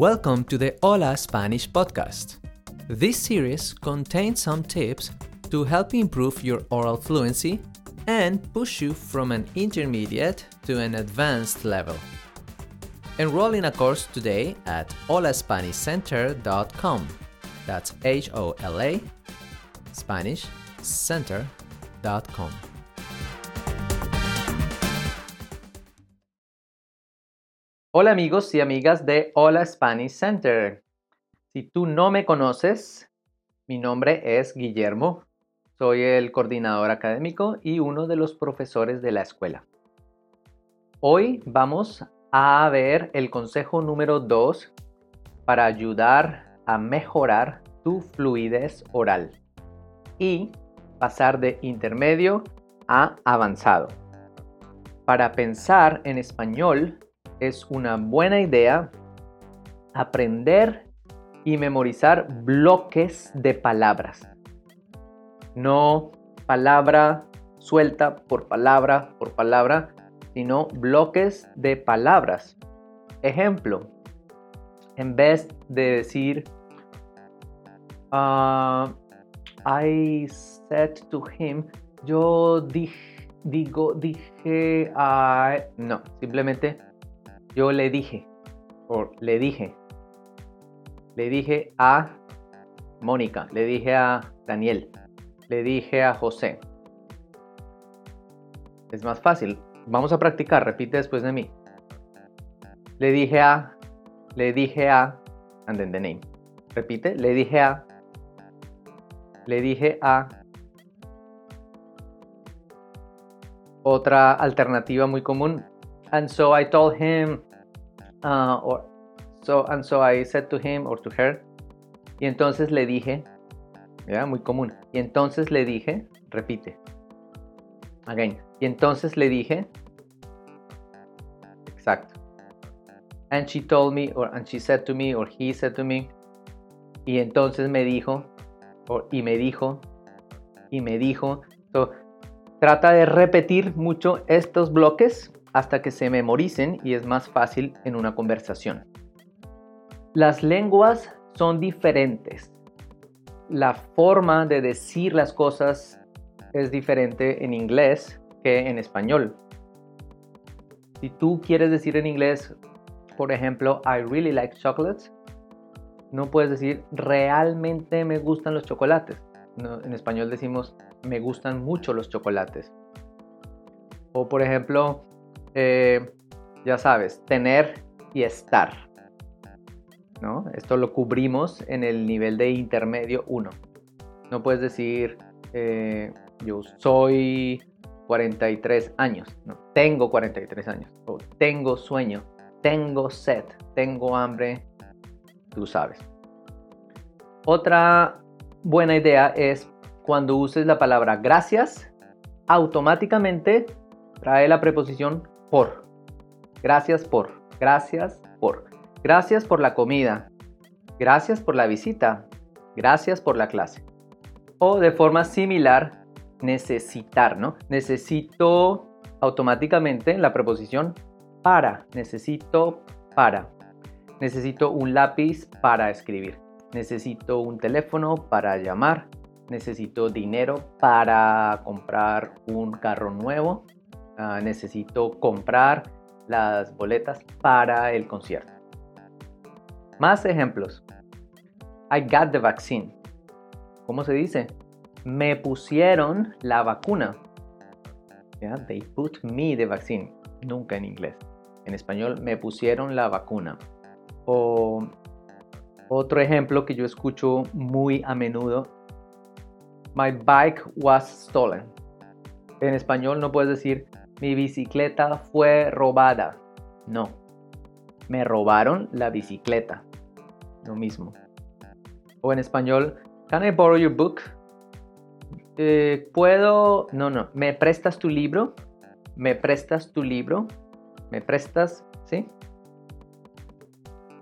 Welcome to the Hola Spanish podcast. This series contains some tips to help improve your oral fluency and push you from an intermediate to an advanced level. Enroll in a course today at holaspanishcenter.com. That's H O L A SpanishCenter.com. Hola amigos y amigas de Hola Spanish Center. Si tú no me conoces, mi nombre es Guillermo. Soy el coordinador académico y uno de los profesores de la escuela. Hoy vamos a ver el consejo número 2 para ayudar a mejorar tu fluidez oral y pasar de intermedio a avanzado. Para pensar en español es una buena idea aprender y memorizar bloques de palabras. No palabra suelta por palabra por palabra, sino bloques de palabras. Ejemplo, en vez de decir uh, I said to him, yo digo, dije, I, no, simplemente yo le dije, o le dije, le dije a Mónica, le dije a Daniel, le dije a José. Es más fácil. Vamos a practicar, repite después de mí. Le dije a, le dije a, and then the name. Repite, le dije a, le dije a. Otra alternativa muy común, and so I told him, uh, or so and so I said to him or to her, y entonces le dije, muy común, y entonces le dije, repite, again, y entonces le dije, exacto, and she told me, or and she said to me, or he said to me, y entonces me dijo, or, y me dijo, y me dijo, so, trata de repetir mucho estos bloques hasta que se memoricen y es más fácil en una conversación. Las lenguas son diferentes. La forma de decir las cosas es diferente en inglés que en español. Si tú quieres decir en inglés, por ejemplo, I really like chocolates, no puedes decir realmente me gustan los chocolates. en español decimos me gustan mucho los chocolates. O por ejemplo, eh, ya sabes, tener y estar. ¿no? Esto lo cubrimos en el nivel de intermedio 1. No puedes decir, eh, yo soy 43 años, no, tengo 43 años, tengo sueño, tengo sed, tengo hambre, tú sabes. Otra buena idea es cuando uses la palabra gracias, automáticamente trae la preposición por. Gracias por. Gracias por. Gracias por la comida. Gracias por la visita. Gracias por la clase. O de forma similar, necesitar, ¿no? Necesito automáticamente la preposición para. Necesito para. Necesito un lápiz para escribir. Necesito un teléfono para llamar. Necesito dinero para comprar un carro nuevo. Ah, necesito comprar las boletas para el concierto. Más ejemplos. I got the vaccine. ¿Cómo se dice? Me pusieron la vacuna. They put me the vaccine. Nunca en inglés. En español, me pusieron la vacuna. O otro ejemplo que yo escucho muy a menudo. My bike was stolen. En español no puedes decir mi bicicleta fue robada. No, me robaron la bicicleta. Lo mismo. O en español, can I borrow your book? Eh, Puedo, no, no, ¿me prestas tu libro? ¿Me prestas tu libro? ¿Me prestas? ¿Sí?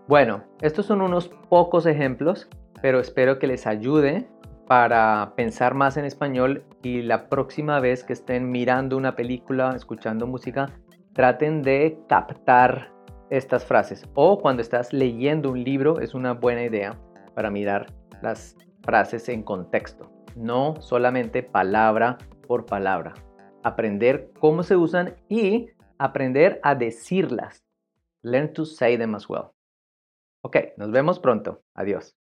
Bueno, estos son unos pocos ejemplos, pero espero que les ayude para pensar más en español y la próxima vez que estén mirando una película, escuchando música, traten de captar estas frases. O cuando estás leyendo un libro es una buena idea para mirar las frases en contexto, no solamente palabra por palabra. Aprender cómo se usan y aprender a decirlas. Learn to say them as well. Ok, nos vemos pronto. Adiós.